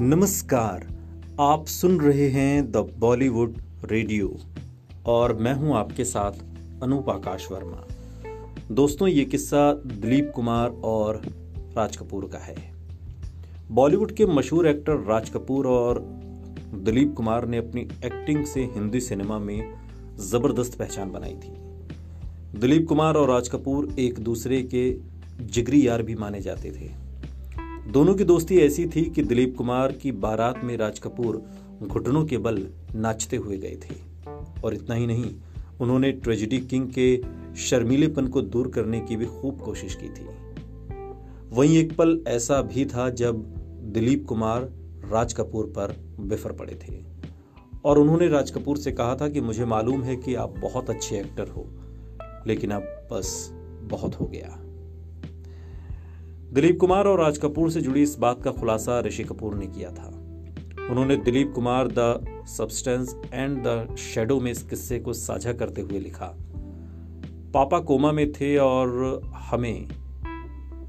नमस्कार, आप सुन रहे हैं द बॉलीवुड रेडियो और मैं हूँ आपके साथ अनूप आकाश वर्मा। दोस्तों, ये किस्सा दिलीप कुमार और राज कपूर का है। बॉलीवुड के मशहूर एक्टर राज कपूर और दिलीप कुमार ने अपनी एक्टिंग से हिंदी सिनेमा में ज़बरदस्त पहचान बनाई थी। दिलीप कुमार और राज कपूर एक दूसरे के जिगरी यार भी माने जाते थे। दोनों की दोस्ती ऐसी थी कि दिलीप कुमार की बारात में राज कपूर घुटनों के बल नाचते हुए गए थे। और इतना ही नहीं, उन्होंने ट्रेजिडी किंग के शर्मीलेपन को दूर करने की भी खूब कोशिश की थी। वहीं एक पल ऐसा भी था जब दिलीप कुमार राज कपूर पर बिफर पड़े थे। और उन्होंने राज कपूर से कहा था कि मुझे मालूम है कि आप बहुत अच्छे एक्टर हो, लेकिन अब बस बहुत हो गया। दिलीप कुमार और राज कपूर से जुड़ी इस बात का खुलासा ऋषि कपूर ने किया था। उन्होंने Dilip Kumar the substance and the shadow में इस किस्से को साझा करते हुए लिखा, पापा कोमा में थे और हमें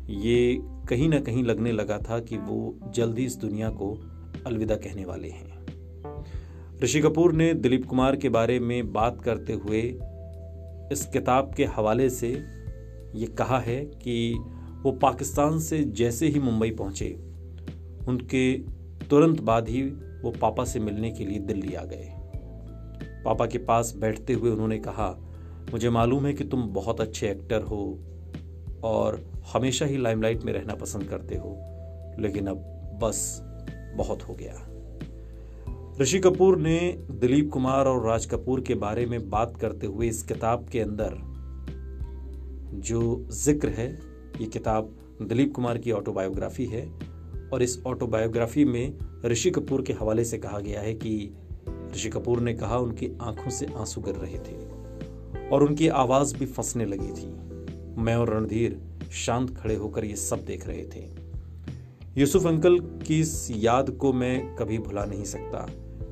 ये कहीं ना कहीं लगने लगा था कि वो जल्दी इस दुनिया को अलविदा कहने वाले हैं। ऋषि कपूर ने दिलीप कुमार के बारे में बात करते हुए इस किताब के हवाले से ये कहा है कि वो पाकिस्तान से जैसे ही मुंबई पहुँचे, उनके तुरंत बाद ही वो पापा से मिलने के लिए दिल्ली आ गए। पापा के पास बैठते हुए उन्होंने कहा, मुझे मालूम है कि तुम बहुत अच्छे एक्टर हो और हमेशा ही लाइमलाइट में रहना पसंद करते हो, लेकिन अब बस बहुत हो गया। ऋषि कपूर ने दिलीप कुमार और राज कपूर के बारे में बात करते हुए इस किताब के अंदर जो ज़िक्र है ये किताब दिलीप कुमार की ऑटोबायोग्राफी है और इस ऑटोबायोग्राफी में ऋषि कपूर के हवाले से कहा गया है कि ऋषि कपूर ने कहा उनकी आँखों से आँसू गिर रहे थे और उनकी आवाज़ भी फंसने लगी थी। मैं और रणधीर शांत खड़े होकर ये सब देख रहे थे। यूसुफ अंकल की इस याद को मैं कभी भुला नहीं सकता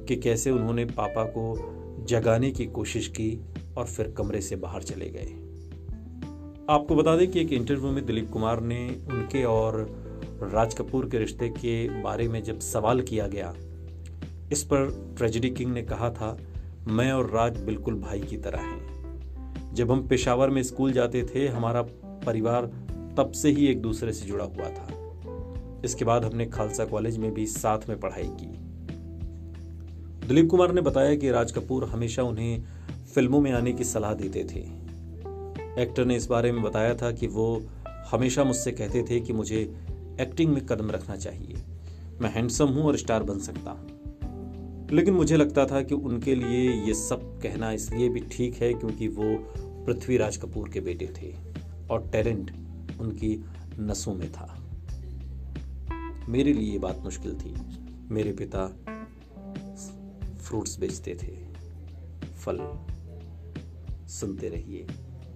कि कैसे उन्होंने पापा को जगाने की कोशिश की और फिर कमरे से बाहर चले गए। आपको बता दें कि एक इंटरव्यू में दिलीप कुमार ने उनके और राज कपूर के रिश्ते के बारे में जब सवाल किया गया, इस पर ट्रेजिडी किंग ने कहा था, मैं और राज बिल्कुल भाई की तरह हैं। जब हम पेशावर में स्कूल जाते थे, हमारा परिवार तब से ही एक दूसरे से जुड़ा हुआ था। इसके बाद हमने खालसा कॉलेज में भी साथ में पढ़ाई की। दिलीप कुमार ने बताया कि राज कपूर हमेशा उन्हें फ़िल्मों में आने की सलाह देते थे। एक्टर ने इस बारे में बताया था कि वो हमेशा मुझसे कहते थे कि मुझे एक्टिंग में कदम रखना चाहिए। मैं हैंडसम हूँ और स्टार बन सकता हूँ। लेकिन मुझे लगता था कि उनके लिए ये सब कहना इसलिए भी ठीक है क्योंकि वो पृथ्वीराज कपूर के बेटे थे और टैलेंट उनकी नसों में था। मेरे लिए ये बात मुश्किल थी। मेरे पिता फ्रूट्स बेचते थे। फल सुनते रहिए।